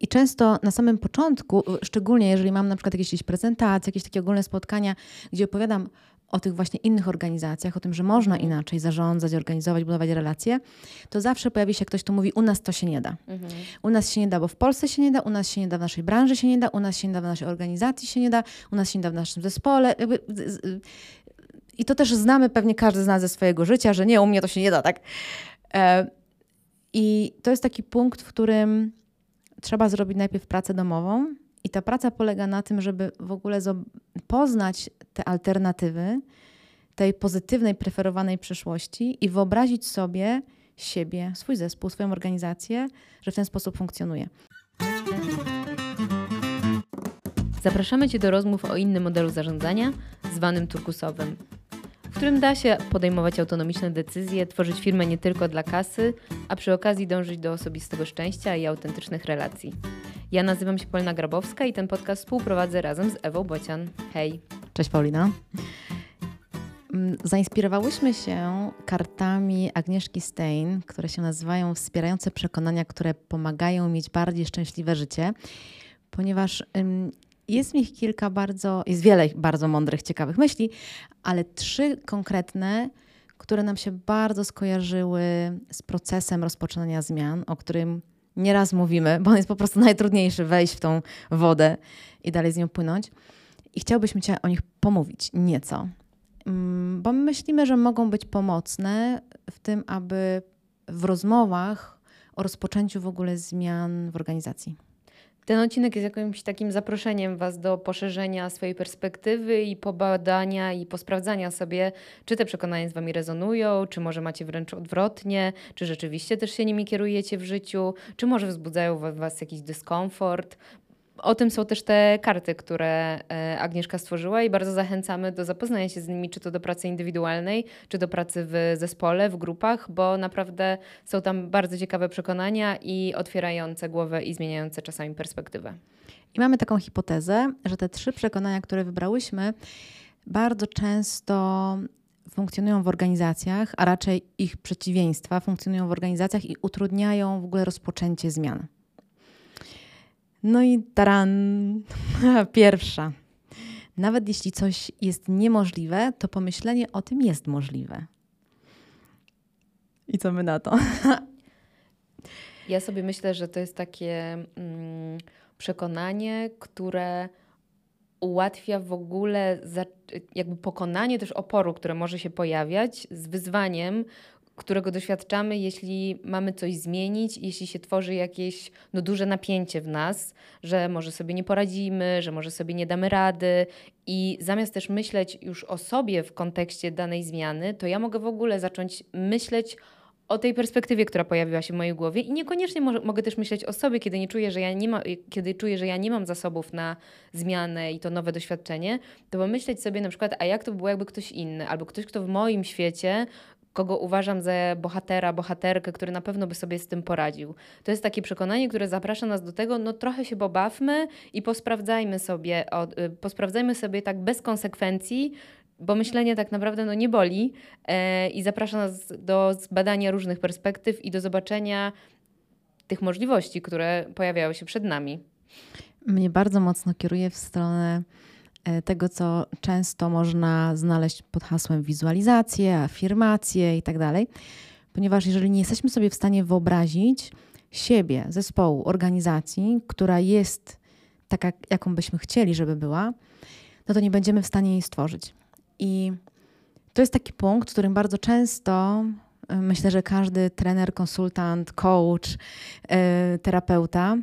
I często na samym początku, szczególnie jeżeli mam na przykład jakieś prezentacje, jakieś takie ogólne spotkania, gdzie opowiadam o tych właśnie innych organizacjach, o tym, że można mhm. inaczej zarządzać, organizować, budować relacje, to zawsze pojawi się ktoś, kto mówi, u nas to się nie da. Mhm. U nas się nie da, bo w Polsce się nie da, u nas się nie da, w naszej branży się nie da, u nas się nie da, w naszej organizacji się nie da, u nas się nie da w naszym zespole. I to też znamy pewnie każdy z nas ze swojego życia, że nie, u mnie to się nie da, tak? E, I to jest taki punkt, w którym trzeba zrobić najpierw pracę domową, i ta praca polega na tym, żeby w ogóle poznać te alternatywy tej pozytywnej, preferowanej przyszłości i wyobrazić sobie siebie, swój zespół, swoją organizację, że w ten sposób funkcjonuje. Zapraszamy Cię do rozmów o innym modelu zarządzania, zwanym turkusowym którym da się podejmować autonomiczne decyzje, tworzyć firmę nie tylko dla kasy, a przy okazji dążyć do osobistego szczęścia i autentycznych relacji. Ja nazywam się Polina Grabowska i ten podcast współprowadzę razem z Ewą Bocian. Hej! Cześć Paulina. Mm, zainspirowałyśmy się kartami Agnieszki Stein, które się nazywają Wspierające przekonania, które pomagają mieć bardziej szczęśliwe życie, ponieważ jest w kilka bardzo, jest wiele bardzo mądrych, ciekawych myśli, ale trzy konkretne, które nam się bardzo skojarzyły z procesem rozpoczynania zmian, o którym nieraz mówimy, bo on jest po prostu najtrudniejszy wejść w tą wodę i dalej z nią płynąć. I chciałbyśmy Cię o nich pomówić nieco, mm, bo my myślimy, że mogą być pomocne w tym, aby w rozmowach o rozpoczęciu w ogóle zmian w organizacji. Ten odcinek jest jakimś takim zaproszeniem Was do poszerzenia swojej perspektywy i pobadania i posprawdzania sobie, czy te przekonania z Wami rezonują, czy może macie wręcz odwrotnie, czy rzeczywiście też się nimi kierujecie w życiu, czy może wzbudzają w Was jakiś dyskomfort, o tym są też te karty, które e, Agnieszka stworzyła i bardzo zachęcamy do zapoznania się z nimi, czy to do pracy indywidualnej, czy do pracy w zespole, w grupach, bo naprawdę są tam bardzo ciekawe przekonania i otwierające głowę i zmieniające czasami perspektywę. I mamy taką hipotezę, że te trzy przekonania, które wybrałyśmy, bardzo często funkcjonują w organizacjach, a raczej ich przeciwieństwa funkcjonują w organizacjach i utrudniają w ogóle rozpoczęcie zmian. No i taran, pierwsza. Nawet jeśli coś jest niemożliwe, to pomyślenie o tym jest możliwe. I co my na to? Ja sobie myślę, że to jest takie mm, przekonanie, które ułatwia w ogóle jakby pokonanie też oporu, które może się pojawiać z wyzwaniem, którego doświadczamy, jeśli mamy coś zmienić, jeśli się tworzy jakieś no, duże napięcie w nas, że może sobie nie poradzimy, że może sobie nie damy rady. I zamiast też myśleć już o sobie w kontekście danej zmiany, to ja mogę w ogóle zacząć myśleć o tej perspektywie, która pojawiła się w mojej głowie i niekoniecznie mo mogę też myśleć o sobie, kiedy nie czuję, że ja nie ma, kiedy czuję, że ja nie mam zasobów na zmianę i to nowe doświadczenie, to pomyśleć sobie na przykład, a jak to by było jakby ktoś inny, albo ktoś, kto w moim świecie kogo uważam za bohatera, bohaterkę, który na pewno by sobie z tym poradził. To jest takie przekonanie, które zaprasza nas do tego, no trochę się pobawmy i posprawdzajmy sobie, y, posprawdzajmy sobie tak bez konsekwencji, bo myślenie tak naprawdę no, nie boli e, i zaprasza nas do zbadania różnych perspektyw i do zobaczenia tych możliwości, które pojawiają się przed nami. Mnie bardzo mocno kieruje w stronę tego, co często można znaleźć pod hasłem wizualizacje, afirmacje itd. Tak Ponieważ jeżeli nie jesteśmy sobie w stanie wyobrazić siebie, zespołu, organizacji, która jest taka, jaką byśmy chcieli, żeby była, no to nie będziemy w stanie jej stworzyć. I to jest taki punkt, w którym bardzo często e, myślę, że każdy trener, konsultant, coach, yy, terapeuta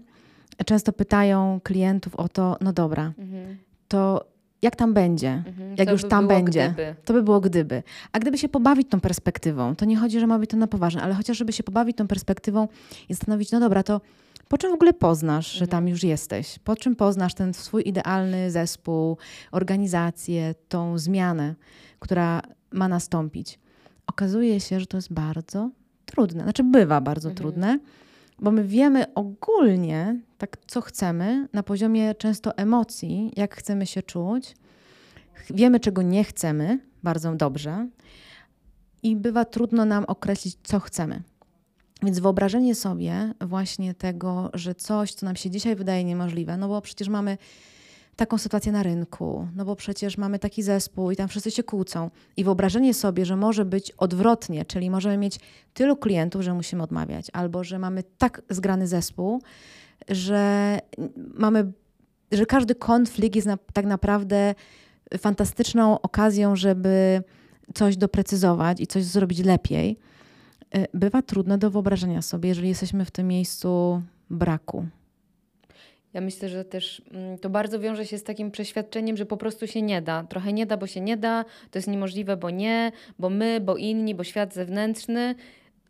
często pytają klientów o to, no dobra, mhm. To jak tam będzie, mhm, jak już by tam będzie. Gdyby. To by było gdyby. A gdyby się pobawić tą perspektywą, to nie chodzi, że ma być to na poważnie, ale chociaż żeby się pobawić tą perspektywą i zastanowić, no dobra, to po czym w ogóle poznasz, mhm. że tam już jesteś? Po czym poznasz ten swój idealny zespół, organizację, tą zmianę, która ma nastąpić? Okazuje się, że to jest bardzo trudne. Znaczy bywa bardzo mhm. trudne, bo my wiemy ogólnie, tak co chcemy, na poziomie często emocji, jak chcemy się czuć. Wiemy, czego nie chcemy bardzo dobrze i bywa trudno nam określić, co chcemy. Więc wyobrażenie sobie właśnie tego, że coś, co nam się dzisiaj wydaje niemożliwe, no bo przecież mamy taką sytuację na rynku, no bo przecież mamy taki zespół i tam wszyscy się kłócą. I wyobrażenie sobie, że może być odwrotnie, czyli możemy mieć tylu klientów, że musimy odmawiać, albo że mamy tak zgrany zespół, że mamy, że każdy konflikt jest na, tak naprawdę fantastyczną okazją, żeby coś doprecyzować i coś zrobić lepiej, y, bywa trudne do wyobrażenia sobie, jeżeli jesteśmy w tym miejscu braku. Ja myślę, że też mm, to bardzo wiąże się z takim przeświadczeniem, że po prostu się nie da. Trochę nie da, bo się nie da, to jest niemożliwe, bo nie, bo my, bo inni, bo świat zewnętrzny.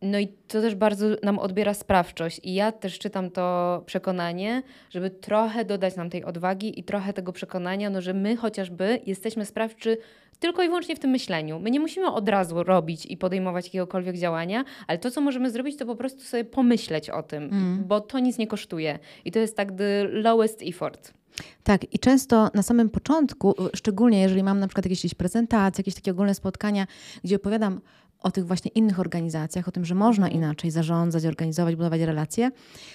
No i to też bardzo nam odbiera sprawczość. I ja też czytam to przekonanie, żeby trochę dodać nam tej odwagi i trochę tego przekonania, no, że my chociażby jesteśmy sprawczy tylko i wyłącznie w tym myśleniu. My nie musimy od razu robić i podejmować jakiegokolwiek działania, ale to, co możemy zrobić, to po prostu sobie pomyśleć o tym, mm. bo to nic nie kosztuje. I to jest tak the lowest effort. Tak, i często na samym początku, szczególnie jeżeli mam na przykład jakieś prezentacje, jakieś takie ogólne spotkania, gdzie opowiadam o tych właśnie innych organizacjach, o tym, że można mhm. inaczej zarządzać, organizować, budować relacje,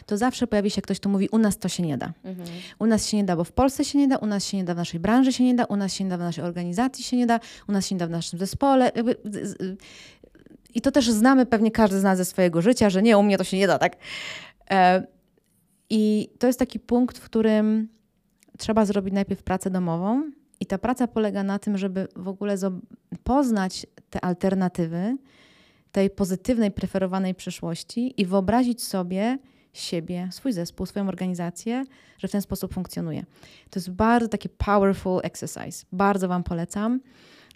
to zawsze pojawi się ktoś, kto mówi, u nas to się nie da. Mhm. U nas się nie da, bo w Polsce się nie da, u nas się nie da, w naszej branży się nie da, u nas się nie da, w naszej organizacji się nie da, u nas się nie da w naszym zespole. I to też znamy pewnie każdy z nas ze swojego życia, że nie, u mnie to się nie da, tak? E, I to jest taki punkt, w którym trzeba zrobić najpierw pracę domową, i ta praca polega na tym, żeby w ogóle poznać te alternatywy tej pozytywnej, preferowanej przyszłości i wyobrazić sobie siebie, swój zespół, swoją organizację, że w ten sposób funkcjonuje. To jest bardzo taki powerful exercise. Bardzo Wam polecam.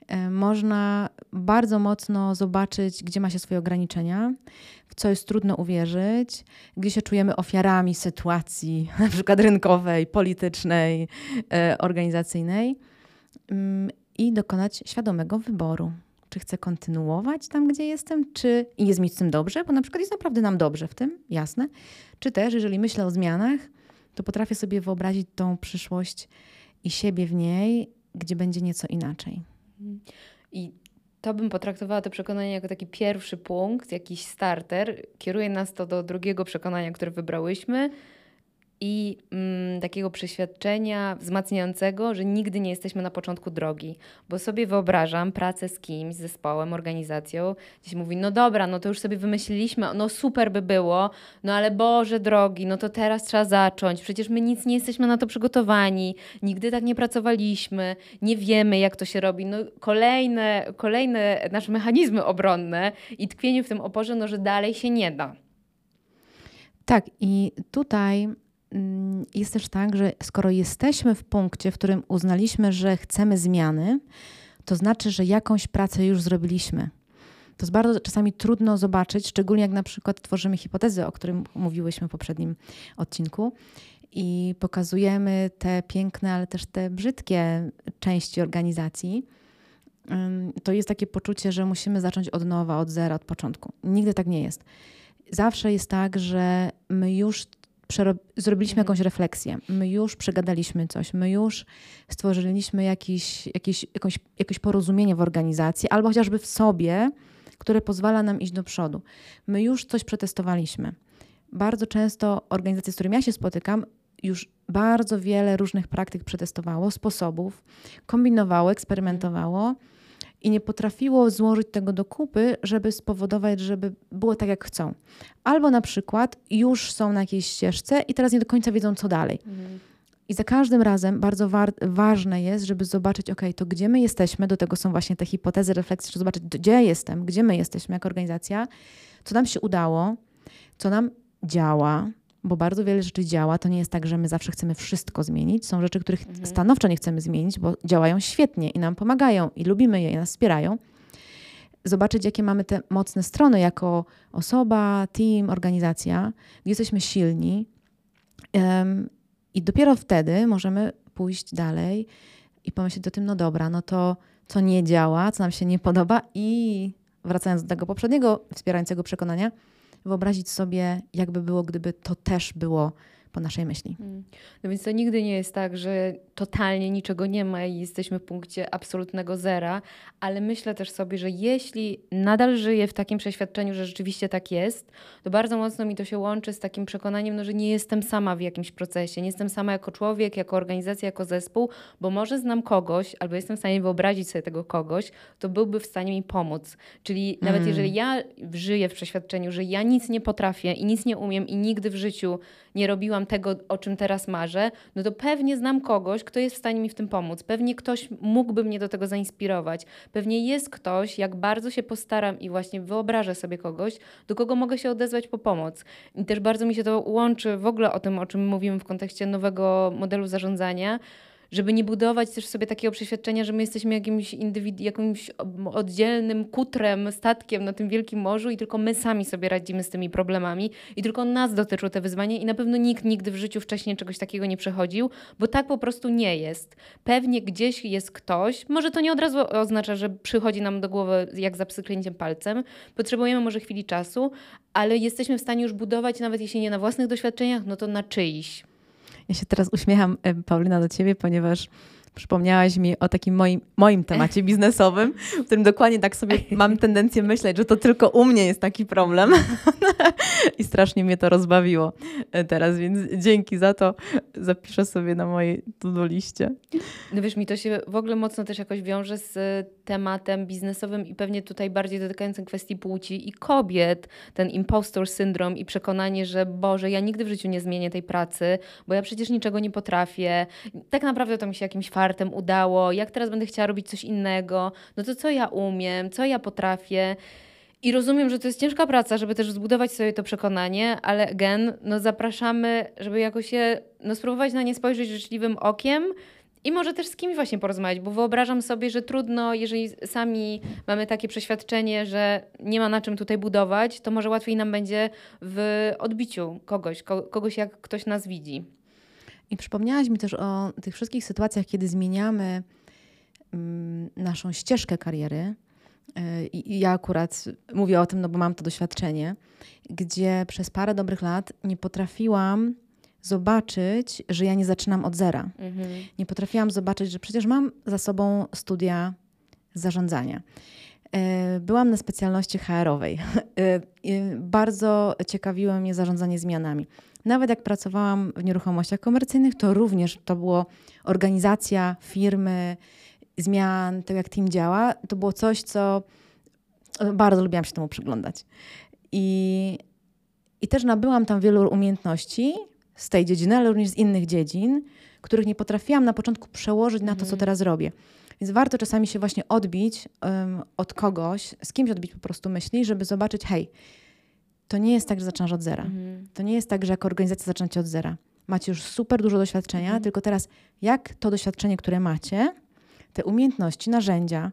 E, można bardzo mocno zobaczyć, gdzie ma się swoje ograniczenia, w co jest trudno uwierzyć, gdzie się czujemy ofiarami sytuacji, na przykład rynkowej, politycznej, e, organizacyjnej i dokonać świadomego wyboru czy chcę kontynuować tam, gdzie jestem, czy i jest mi z tym dobrze, bo na przykład jest naprawdę nam dobrze w tym, jasne. Czy też, jeżeli myślę o zmianach, to potrafię sobie wyobrazić tą przyszłość i siebie w niej, gdzie będzie nieco inaczej. I to bym potraktowała to przekonanie jako taki pierwszy punkt, jakiś starter. Kieruje nas to do drugiego przekonania, które wybrałyśmy, i mm, takiego przeświadczenia wzmacniającego, że nigdy nie jesteśmy na początku drogi. Bo sobie wyobrażam pracę z kimś, z zespołem, organizacją, gdzie się mówi, no dobra, no to już sobie wymyśliliśmy, no super by było, no ale Boże drogi, no to teraz trzeba zacząć, przecież my nic nie jesteśmy na to przygotowani, nigdy tak nie pracowaliśmy, nie wiemy jak to się robi. No kolejne, kolejne nasze mechanizmy obronne i tkwienie w tym oporze, no że dalej się nie da. Tak, i tutaj jest też tak, że skoro jesteśmy w punkcie, w którym uznaliśmy, że chcemy zmiany, to znaczy, że jakąś pracę już zrobiliśmy. To jest bardzo czasami trudno zobaczyć, szczególnie jak na przykład tworzymy hipotezy, o którym mówiłyśmy w poprzednim odcinku i pokazujemy te piękne, ale też te brzydkie części organizacji. To jest takie poczucie, że musimy zacząć od nowa, od zera, od początku. Nigdy tak nie jest. Zawsze jest tak, że my już zrobiliśmy mhm. jakąś refleksję, my już przegadaliśmy coś, my już stworzyliśmy jakiś, jakiś, jakąś, jakieś porozumienie w organizacji albo chociażby w sobie, które pozwala nam iść do przodu. My już coś przetestowaliśmy. Bardzo często organizacje, z którymi ja się spotykam, już bardzo wiele różnych praktyk przetestowało, sposobów, kombinowało, eksperymentowało i nie potrafiło złożyć tego do kupy, żeby spowodować, żeby było tak, jak chcą. Albo na przykład już są na jakiejś ścieżce i teraz nie do końca wiedzą, co dalej. Mhm. I za każdym razem bardzo wa ważne jest, żeby zobaczyć, ok, to gdzie my jesteśmy, do tego są właśnie te hipotezy, refleksje, żeby zobaczyć, gdzie ja jestem, gdzie my jesteśmy jako organizacja, co nam się udało, co nam działa, bo bardzo wiele rzeczy działa. To nie jest tak, że my zawsze chcemy wszystko zmienić. Są rzeczy, których mhm. stanowczo nie chcemy zmienić, bo działają świetnie i nam pomagają i lubimy je i nas wspierają. Zobaczyć, jakie mamy te mocne strony jako osoba, team, organizacja, gdzie jesteśmy silni. Um, I dopiero wtedy możemy pójść dalej i pomyśleć o tym, no dobra, no to co nie działa, co nam się nie podoba i wracając do tego poprzedniego wspierającego przekonania, wyobrazić sobie, jakby było, gdyby to też było po naszej myśli. Mm. No więc to nigdy nie jest tak, że totalnie niczego nie ma i jesteśmy w punkcie absolutnego zera, ale myślę też sobie, że jeśli nadal żyję w takim przeświadczeniu, że rzeczywiście tak jest, to bardzo mocno mi to się łączy z takim przekonaniem, no, że nie jestem sama w jakimś procesie, nie jestem sama jako człowiek, jako organizacja, jako zespół, bo może znam kogoś, albo jestem w stanie wyobrazić sobie tego kogoś, to byłby w stanie mi pomóc. Czyli nawet mm. jeżeli ja żyję w przeświadczeniu, że ja nic nie potrafię i nic nie umiem i nigdy w życiu nie robiłam tego, o czym teraz marzę, no to pewnie znam kogoś, kto jest w stanie mi w tym pomóc. Pewnie ktoś mógłby mnie do tego zainspirować. Pewnie jest ktoś, jak bardzo się postaram i właśnie wyobrażę sobie kogoś, do kogo mogę się odezwać po pomoc. I też bardzo mi się to łączy w ogóle o tym, o czym mówimy w kontekście nowego modelu zarządzania, żeby nie budować też sobie takiego przeświadczenia, że my jesteśmy jakimś, indywid- jakimś oddzielnym kutrem, statkiem na tym wielkim morzu i tylko my sami sobie radzimy z tymi problemami i tylko nas dotyczą te wyzwania i na pewno nikt nigdy w życiu wcześniej czegoś takiego nie przechodził, bo tak po prostu nie jest. Pewnie gdzieś jest ktoś, może to nie od razu oznacza, że przychodzi nam do głowy jak za psyklęciem palcem, potrzebujemy może chwili czasu, ale jesteśmy w stanie już budować, nawet jeśli nie na własnych doświadczeniach, no to na czyiś. Ja się teraz uśmiecham, e, Paulina, do ciebie, ponieważ przypomniałaś mi o takim moim, moim temacie biznesowym, w którym dokładnie tak sobie mam tendencję myśleć, że to tylko u mnie jest taki problem. I strasznie mnie to rozbawiło e, teraz, więc dzięki za to. Zapiszę sobie na mojej to-do liście. No wiesz, mi to się w ogóle mocno też jakoś wiąże z tematem biznesowym i pewnie tutaj bardziej dotykającym kwestii płci i kobiet. Ten impostor syndrom i przekonanie, że Boże, ja nigdy w życiu nie zmienię tej pracy, bo ja przecież niczego nie potrafię. Tak naprawdę to mi się jakimś fartem udało. Jak teraz będę chciała robić coś innego? No to co ja umiem? Co ja potrafię? I rozumiem, że to jest ciężka praca, żeby też zbudować sobie to przekonanie, ale gen, no zapraszamy, żeby jakoś się, no spróbować na nie spojrzeć życzliwym okiem, i może też z kimś właśnie porozmawiać, bo wyobrażam sobie, że trudno, jeżeli sami mamy takie przeświadczenie, że nie ma na czym tutaj budować, to może łatwiej nam będzie w odbiciu kogoś, kogoś jak ktoś nas widzi. I przypomniałaś mi też o tych wszystkich sytuacjach, kiedy zmieniamy mm, naszą ścieżkę kariery. Y, I ja akurat mówię o tym, no bo mam to doświadczenie, gdzie przez parę dobrych lat nie potrafiłam zobaczyć, że ja nie zaczynam od zera. Mhm. Nie potrafiłam zobaczyć, że przecież mam za sobą studia zarządzania. E, byłam na specjalności HR-owej. E, bardzo ciekawiło mnie zarządzanie zmianami. Nawet jak pracowałam w nieruchomościach komercyjnych, to również to było organizacja firmy, zmian, to jak team działa. To było coś, co bardzo lubiłam się temu przyglądać. I, i też nabyłam tam wielu umiejętności, z tej dziedziny, ale również z innych dziedzin, których nie potrafiłam na początku przełożyć na to, co mhm. teraz robię. Więc warto czasami się właśnie odbić um, od kogoś, z kimś odbić po prostu myśli, żeby zobaczyć, hej, to nie jest tak, że zaczynasz od zera. Mhm. To nie jest tak, że jako organizacja zaczynacie od zera. Macie już super dużo doświadczenia, mhm. tylko teraz jak to doświadczenie, które macie, te umiejętności, narzędzia,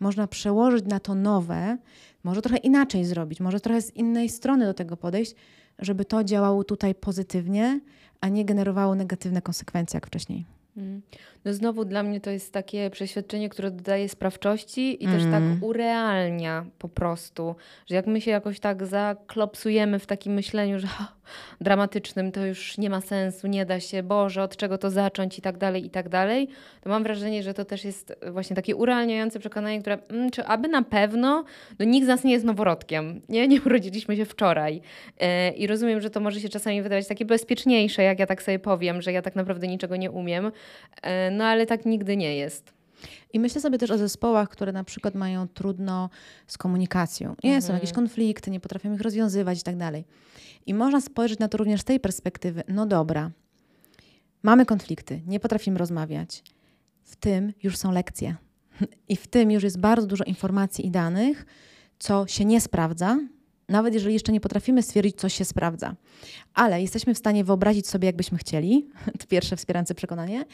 można przełożyć na to nowe, może trochę inaczej zrobić, może trochę z innej strony do tego podejść, żeby to działało tutaj pozytywnie, a nie generowało negatywne konsekwencje jak wcześniej. Mm. No znowu dla mnie to jest takie przeświadczenie, które dodaje sprawczości i mm. też tak mm. urealnia po prostu, że jak my się jakoś tak zaklopsujemy w takim myśleniu, że oh, dramatycznym to już nie ma sensu, nie da się, Boże, od czego to zacząć i tak dalej, i tak dalej, to mam wrażenie, że to też jest właśnie takie urealniające przekonanie, które, mm, czy aby na pewno, no nikt z nas nie jest noworodkiem, nie, nie urodziliśmy się wczoraj yy, i rozumiem, że to może się czasami wydawać takie bezpieczniejsze, jak ja tak sobie powiem, że ja tak naprawdę niczego nie umiem, no ale tak nigdy nie jest. I myślę sobie też o zespołach, które na przykład mają trudno z komunikacją. Nie, mhm. są jakieś konflikty, nie potrafią ich rozwiązywać i tak dalej. I można spojrzeć na to również z tej perspektywy. No dobra, mamy konflikty, nie potrafimy rozmawiać. W tym już są lekcje. I w tym już jest bardzo dużo informacji i danych, co się nie sprawdza, nawet jeżeli jeszcze nie potrafimy stwierdzić, co się sprawdza. Ale jesteśmy w stanie wyobrazić sobie, jakbyśmy chcieli, to pierwsze wspierające przekonanie,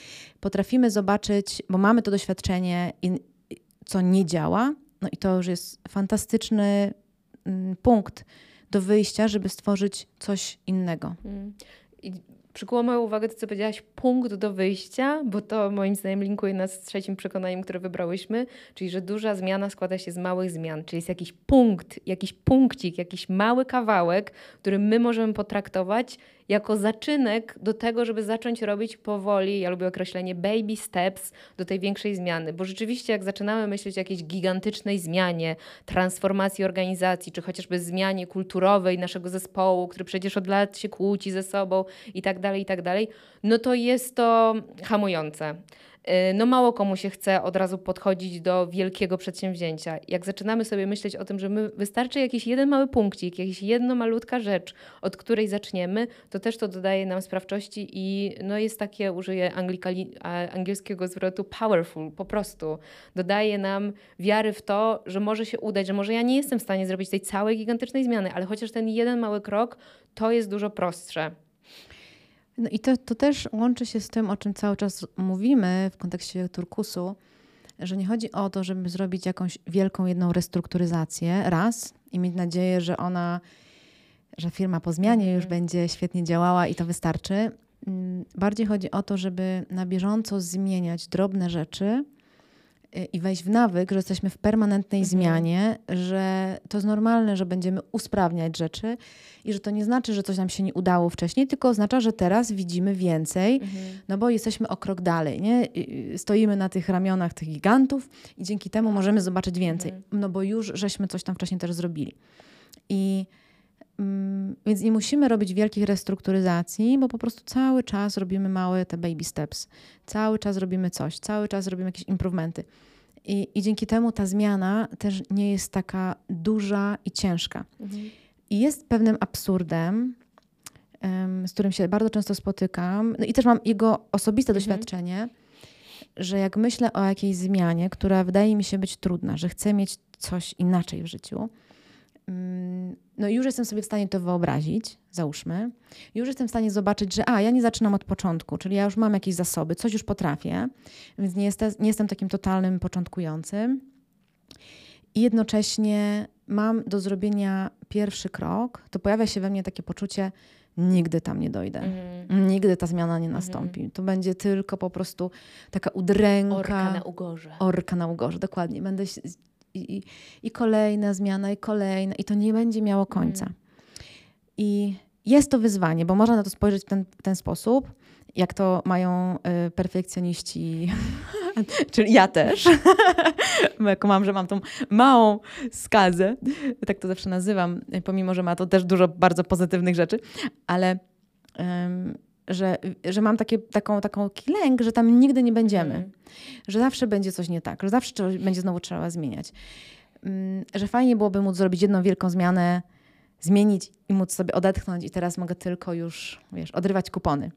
potrafimy zobaczyć, bo mamy to doświadczenie, co nie działa, no i to już jest fantastyczny mm, punkt do wyjścia, żeby stworzyć coś innego. Mm. I przykuło moją uwagę to, co powiedziałaś, punkt do wyjścia, bo to moim zdaniem linkuje nas z trzecim przekonaniem, które wybrałyśmy, czyli że duża zmiana składa się z małych zmian, czyli jest jakiś punkt, jakiś punkcik, jakiś mały kawałek, który my możemy potraktować jako zaczynek do tego, żeby zacząć robić powoli, ja lubię określenie baby steps do tej większej zmiany, bo rzeczywiście jak zaczynamy myśleć o jakiejś gigantycznej zmianie, transformacji organizacji, czy chociażby zmianie kulturowej naszego zespołu, który przecież od lat się kłóci ze sobą i tak dalej, i tak dalej, no to jest to hamujące. Y, no mało komu się chce od razu podchodzić do wielkiego przedsięwzięcia. Jak zaczynamy sobie myśleć o tym, że my wystarczy jakiś jeden mały punkcik, jakaś jedna malutka rzecz, od której zaczniemy, to też to dodaje nam sprawczości i no jest takie, użyję angielskiego zwrotu, powerful, po prostu. Dodaje nam wiary w to, że może się udać, że może ja nie jestem w stanie zrobić tej całej gigantycznej zmiany, ale chociaż ten jeden mały krok, to jest dużo prostsze. No i to, to też łączy się z tym, o czym cały czas mówimy w kontekście turkusu, że nie chodzi o to, żeby zrobić jakąś wielką jedną restrukturyzację raz i mieć nadzieję, że ona, że firma po zmianie już mhm. będzie świetnie działała i to wystarczy. Mm, bardziej chodzi o to, żeby na bieżąco zmieniać drobne rzeczy, i wejść w nawyk, że jesteśmy w permanentnej mhm. zmianie, że to jest normalne, że będziemy usprawniać rzeczy i że to nie znaczy, że coś nam się nie udało wcześniej, tylko oznacza, że teraz widzimy więcej, mhm. no bo jesteśmy o krok dalej, nie? Stoimy na tych ramionach tych gigantów i dzięki temu możemy zobaczyć więcej, mhm. no bo już żeśmy coś tam wcześniej też zrobili. I więc nie musimy robić wielkich restrukturyzacji, bo po prostu cały czas robimy małe te baby steps. Cały czas robimy coś, cały czas robimy jakieś improvementy. I, I dzięki temu ta zmiana też nie jest taka duża i ciężka. Mhm. I jest pewnym absurdem, um, z którym się bardzo często spotykam, no i też mam jego osobiste mhm. doświadczenie, że jak myślę o jakiejś zmianie, która wydaje mi się być trudna, że chcę mieć coś inaczej w życiu, Mm, no już jestem sobie w stanie to wyobrazić, załóżmy. Już jestem w stanie zobaczyć, że a, ja nie zaczynam od początku, czyli ja już mam jakieś zasoby, coś już potrafię, więc nie jestem, nie jestem takim totalnym początkującym. I jednocześnie mam do zrobienia pierwszy krok, to pojawia się we mnie takie poczucie, nigdy tam nie dojdę. Mm. Nigdy ta zmiana nie nastąpi. Mm. To będzie tylko po prostu taka udręka. Orka na ugorze. Orka na ugorze, dokładnie. Będę i, i, kolejna zmiana, i kolejna, i to nie będzie miało końca. Mm. I jest to wyzwanie, bo można na to spojrzeć w ten, w ten sposób, jak to mają y, perfekcjoniści, czyli ja też, jako mam, że mam tą małą skazę, tak to zawsze nazywam, pomimo, że ma to też dużo bardzo pozytywnych rzeczy, ale że, że mam takie, taką, taką lęk, że tam nigdy nie będziemy, mm. że zawsze będzie coś nie tak, że zawsze będzie znowu trzeba zmieniać. Mm, że fajnie byłoby móc zrobić jedną wielką zmianę, zmienić i móc sobie odetchnąć i teraz mogę tylko już, wiesz, odrywać kupony.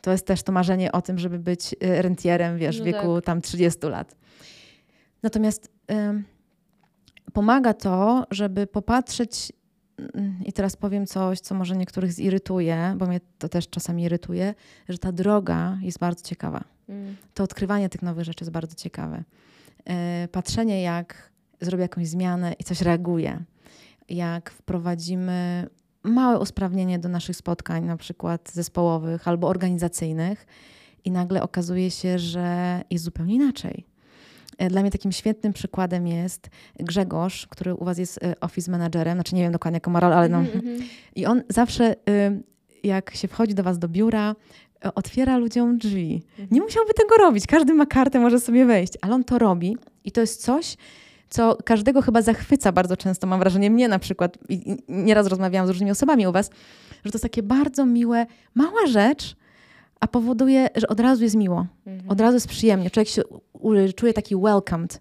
To jest też to marzenie o tym, żeby być y, rentierem, wiesz, w no wieku tak. tam 30 lat. Natomiast y, pomaga to, żeby popatrzeć i teraz powiem coś, co może niektórych zirytuje, bo mnie to też czasami irytuje, że ta droga jest bardzo ciekawa. Mm. To odkrywanie tych nowych rzeczy jest bardzo ciekawe. E, patrzenie, jak zrobię jakąś zmianę i coś reaguje, jak wprowadzimy małe usprawnienie do naszych spotkań, na przykład zespołowych albo organizacyjnych, i nagle okazuje się, że jest zupełnie inaczej dla mnie takim świetnym przykładem jest Grzegorz, który u Was jest e, office managerem, znaczy nie wiem dokładnie jaką ma rolę, ale no. Mm -hmm. I on zawsze, jak się wchodzi do Was do biura, e, otwiera ludziom drzwi. Mhm. Nie musiałby tego robić, każdy ma kartę, może sobie wejść, ale on to robi i to jest coś, co każdego chyba zachwyca bardzo często, mam wrażenie, mnie na przykład, i nieraz rozmawiałam z różnymi osobami u Was, że to jest takie bardzo miłe, mała rzecz, a powoduje, że od razu jest miło, mhm. od razu jest przyjemnie. Człowiek się czuje taki welcomed.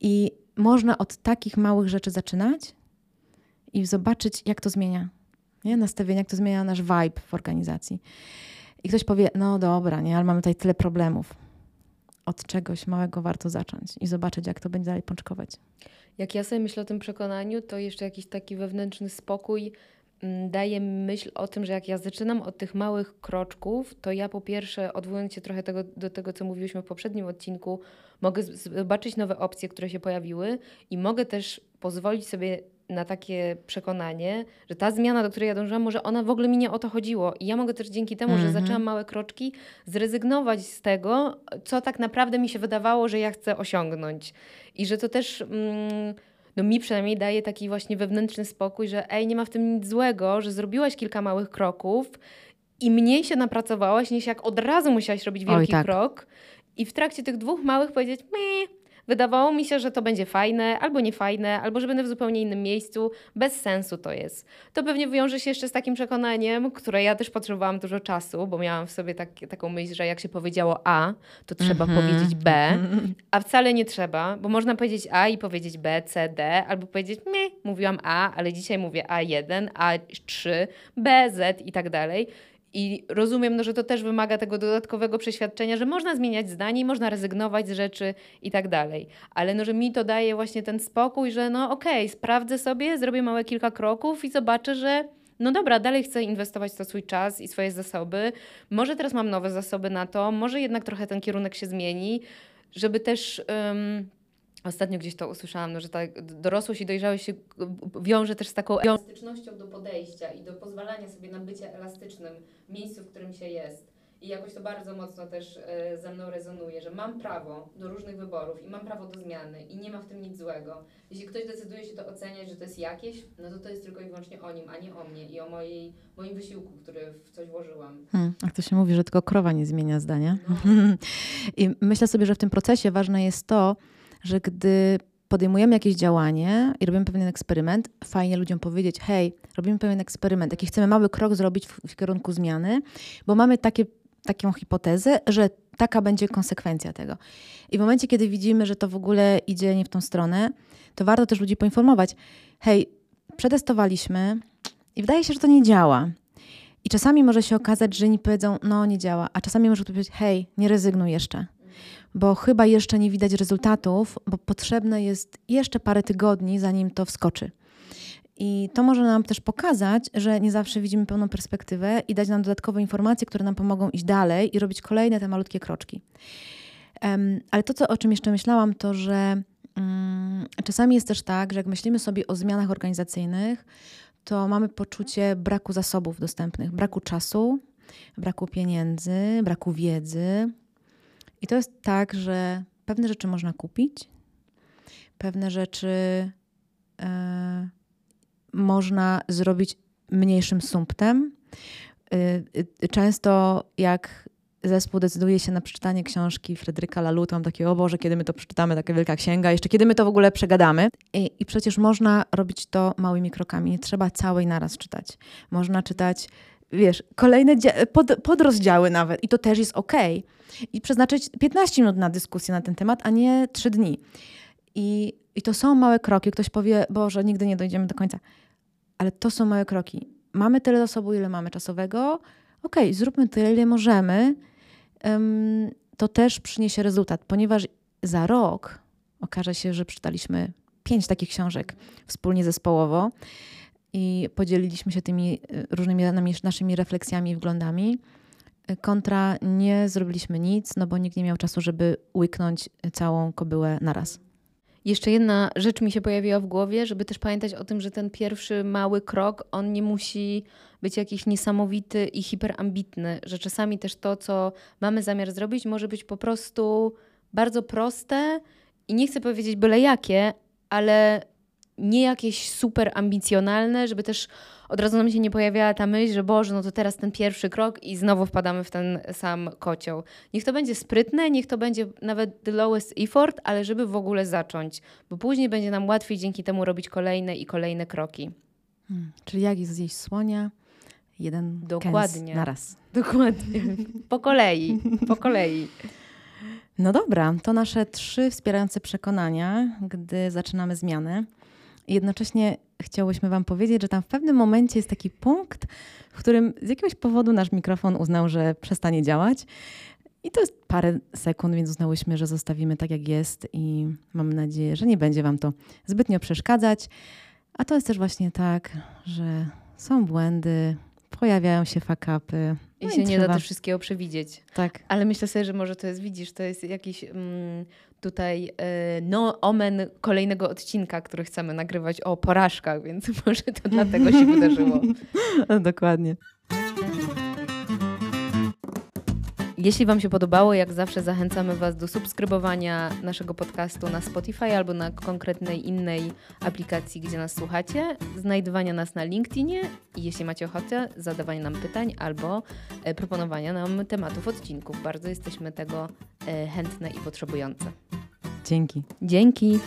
I można od takich małych rzeczy zaczynać i zobaczyć, jak to zmienia. Nie? Nastawienie, jak to zmienia nasz vibe w organizacji. I ktoś powie, no dobra, nie, ale mamy tutaj tyle problemów. Od czegoś małego warto zacząć i zobaczyć, jak to będzie dalej pączkować. Jak ja sobie myślę o tym przekonaniu, to jeszcze jakiś taki wewnętrzny spokój daje myśl o tym, że jak ja zaczynam od tych małych kroczków, to ja po pierwsze, odwołując się trochę tego, do tego, co mówiłyśmy w poprzednim odcinku, mogę zobaczyć nowe opcje, które się pojawiły i mogę też pozwolić sobie na takie przekonanie, że ta zmiana, do której ja dążyłam, może ona w ogóle mi nie o to chodziło. I ja mogę też dzięki temu, że mhm. zaczęłam małe kroczki, zrezygnować z tego, co tak naprawdę mi się wydawało, że ja chcę osiągnąć. I że to też. Mm, no mi przynajmniej daje taki właśnie wewnętrzny spokój, że ej, nie ma w tym nic złego, że zrobiłaś kilka małych kroków i mniej się napracowałaś, niż jak od razu musiałaś robić wielki tak. krok i w trakcie tych dwóch małych powiedzieć, meh, Wydawało mi się, że to będzie fajne, albo niefajne, albo że będę w zupełnie innym miejscu. Bez sensu to jest. To pewnie wiąże się jeszcze z takim przekonaniem, które ja też potrzebowałam dużo czasu, bo miałam w sobie tak, taką myśl, że jak się powiedziało A, to trzeba mm -hmm. powiedzieć B, a wcale nie trzeba, bo można powiedzieć A i powiedzieć B, C, D, albo powiedzieć nie, mówiłam A, ale dzisiaj mówię A1, A3, B, Z i tak dalej. I rozumiem, no, że to też wymaga tego dodatkowego przeświadczenia, że można zmieniać zdanie, można rezygnować z rzeczy i tak dalej. Ale no, że mi to daje właśnie ten spokój, że no okej, okay, sprawdzę sobie, zrobię małe kilka kroków i zobaczę, że no dobra, dalej chcę inwestować to swój czas i swoje zasoby. Może teraz mam nowe zasoby na to, może jednak trochę ten kierunek się zmieni, żeby też. Um, Ostatnio gdzieś to usłyszałam, no, że ta dorosłość i dojrzałość się wiąże też z taką elastycznością do podejścia i do pozwalania sobie na bycie elastycznym w miejscu, w którym się jest. I jakoś to bardzo mocno też e, ze mną rezonuje, że mam prawo do różnych wyborów i mam prawo do zmiany i nie ma w tym nic złego. Jeśli ktoś decyduje się to oceniać, że to jest jakieś, no to to jest tylko i wyłącznie o nim, a nie o mnie i o mojej, moim wysiłku, który w coś włożyłam. Hmm, jak to się mówi, że tylko krowa nie zmienia zdania. No. I myślę sobie, że w tym procesie ważne jest to, że gdy podejmujemy jakieś działanie i robimy pewien eksperyment, fajnie ludziom powiedzieć, hej, robimy pewien eksperyment, jaki chcemy mały krok zrobić w, w kierunku zmiany, bo mamy takie, taką hipotezę, że taka będzie konsekwencja tego. I w momencie, kiedy widzimy, że to w ogóle idzie nie w tą stronę, to warto też ludzi poinformować, hej, przetestowaliśmy i wydaje się, że to nie działa. I czasami może się okazać, że nie powiedzą, no nie działa, a czasami może powiedzieć, hej, nie rezygnuj jeszcze bo chyba jeszcze nie widać rezultatów, bo potrzebne jest jeszcze parę tygodni, zanim to wskoczy. I to może nam też pokazać, że nie zawsze widzimy pełną perspektywę i dać nam dodatkowe informacje, które nam pomogą iść dalej i robić kolejne te malutkie kroczki. Um, ale to, co, o czym jeszcze myślałam, to że um, czasami jest też tak, że jak myślimy sobie o zmianach organizacyjnych, to mamy poczucie braku zasobów dostępnych, braku czasu, braku pieniędzy, braku wiedzy, i to jest tak, że pewne rzeczy można kupić, pewne rzeczy e, można zrobić mniejszym sumptem. E, często jak zespół decyduje się na przeczytanie książki Fryderyka Lalu, to mam takie, o Boże, kiedy my to przeczytamy, taka wielka księga, jeszcze kiedy my to w ogóle przegadamy. I, I, przecież można robić to małymi krokami, nie trzeba całej naraz czytać. Można czytać wiesz, kolejne pod, podrozdziały nawet i to też jest ok. I przeznaczyć 15 minut na dyskusję na ten temat, a nie 3 dni. I, I to są małe kroki. Ktoś powie, Boże, nigdy nie dojdziemy do końca. Ale to są małe kroki. Mamy tyle zasobu, ile mamy czasowego. Ok, zróbmy tyle, ile możemy. Um, to też przyniesie rezultat, ponieważ za rok okaże się, że przeczytaliśmy pięć takich książek wspólnie zespołowo i podzieliliśmy się tymi y, różnymi naszymi refleksjami i wglądami. Kontra nie zrobiliśmy nic, no bo nikt nie miał czasu, żeby łyknąć całą kobyłę naraz. Jeszcze jedna rzecz mi się pojawiła w głowie, żeby też pamiętać o tym, że ten pierwszy mały krok, on nie musi być jakiś niesamowity i hiperambitny, że czasami też to, co mamy zamiar zrobić, może być po prostu bardzo proste i nie chcę powiedzieć byle jakie, ale nie jakieś super ambicjonalne, żeby też od razu nam się nie pojawiała ta myśl, że Boże, no to teraz ten pierwszy krok i znowu wpadamy w ten sam kocioł. Niech to będzie sprytne, niech to będzie nawet the lowest effort, ale żeby w ogóle zacząć, bo później będzie nam łatwiej dzięki temu robić kolejne i kolejne kroki. Hmm, czyli jak jest zjeść słonia? Jeden Dokładnie. na raz. Dokładnie. Po kolei. Po kolei. No dobra, to nasze trzy wspierające przekonania, gdy zaczynamy zmiany. Jednocześnie chciałyśmy Wam powiedzieć, że tam w pewnym momencie jest taki punkt, w którym z jakiegoś powodu nasz mikrofon uznał, że przestanie działać. I to jest parę sekund, więc uznałyśmy, że zostawimy tak, jak jest, i mam nadzieję, że nie będzie Wam to zbytnio przeszkadzać. A to jest też właśnie tak, że są błędy, pojawiają się fakapy. I no się i nie trzeba... da też wszystkiego przewidzieć. Tak. Ale myślę sobie, że może to jest, widzisz, to jest jakiś mm, tutaj e, no, omen kolejnego odcinka, który chcemy nagrywać o porażkach, więc może to dlatego się wydarzyło. Dokładnie. Jeśli Wam się podobało, jak zawsze zachęcamy Was do subskrybowania naszego podcastu na Spotify albo na konkretnej innej aplikacji, gdzie nas słuchacie, znajdowania nas na LinkedInie i jeśli macie ochotę, zadawania nam pytań albo e, proponowania nam tematów odcinków. Bardzo jesteśmy tego e, chętne i potrzebujące. Dzięki. Dzięki.